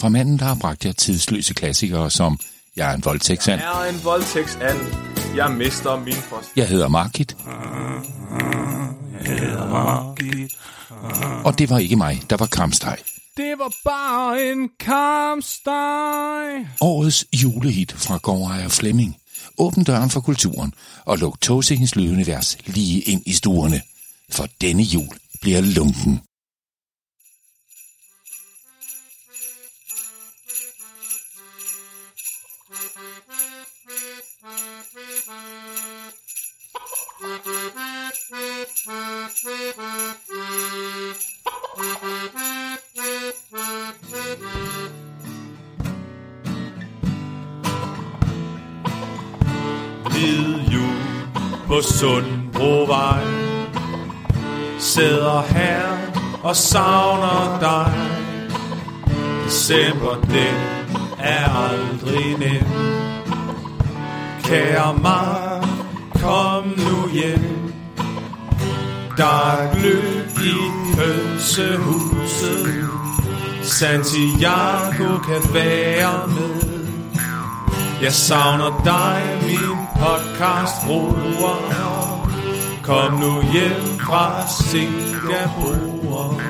fra manden, der har bragt jer tidsløse klassikere som Jeg er en voldtægtsand. Jeg er en voldtægtsand. Jeg mister min post. Jeg hedder Margit. Og det var ikke mig, der var kramsteg. Det var bare en kampsteg. Årets julehit fra gårdejer Flemming. Åbn døren for kulturen og luk Tåsingens lydunivers lige ind i stuerne. For denne jul bliver lunken. Hvid jul på Sundbrovej. Sidder her og savner dig. December, den er aldrig nem. Kære mig, kom nu hjem. Der er gløb i hønsehuset Santiago kan være med jeg savner dig, min podcast bror. Kom nu hjem fra Singapore.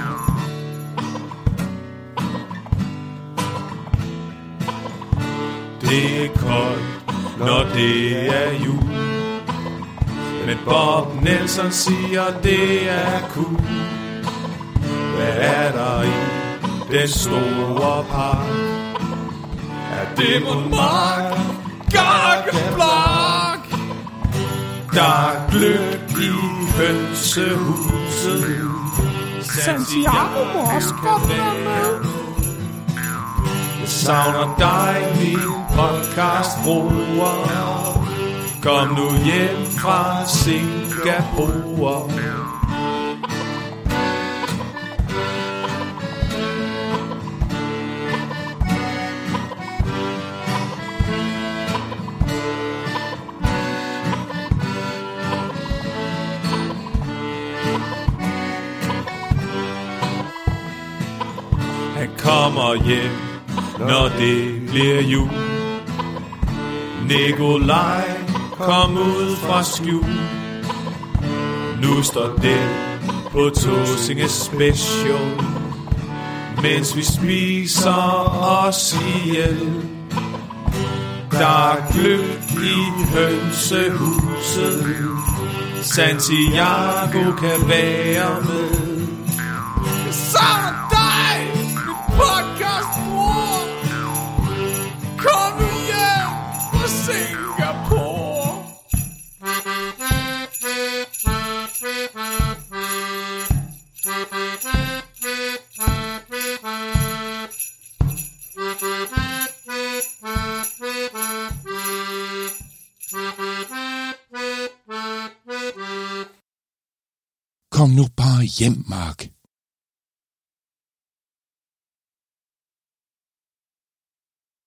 Det er koldt, når det er jul. Men Bob Nelson siger, det er cool. Hvad er der i den store park? Det mod mig? Gakkeblok! Der er gløb i hønsehuset. Santiago må også godt være med. Jeg savner dig, min podcast bror. Kom nu hjem fra Singapore. Kommer hjem, når det bliver jul. Nikolaj kom ud fra skjul. Nu står det på Tåsinge Special, mens vi spiser os ihjel. Der er gløb i hønsehuset. Santiago kan være med. Sådan! Kom nu bare hjem, Mark.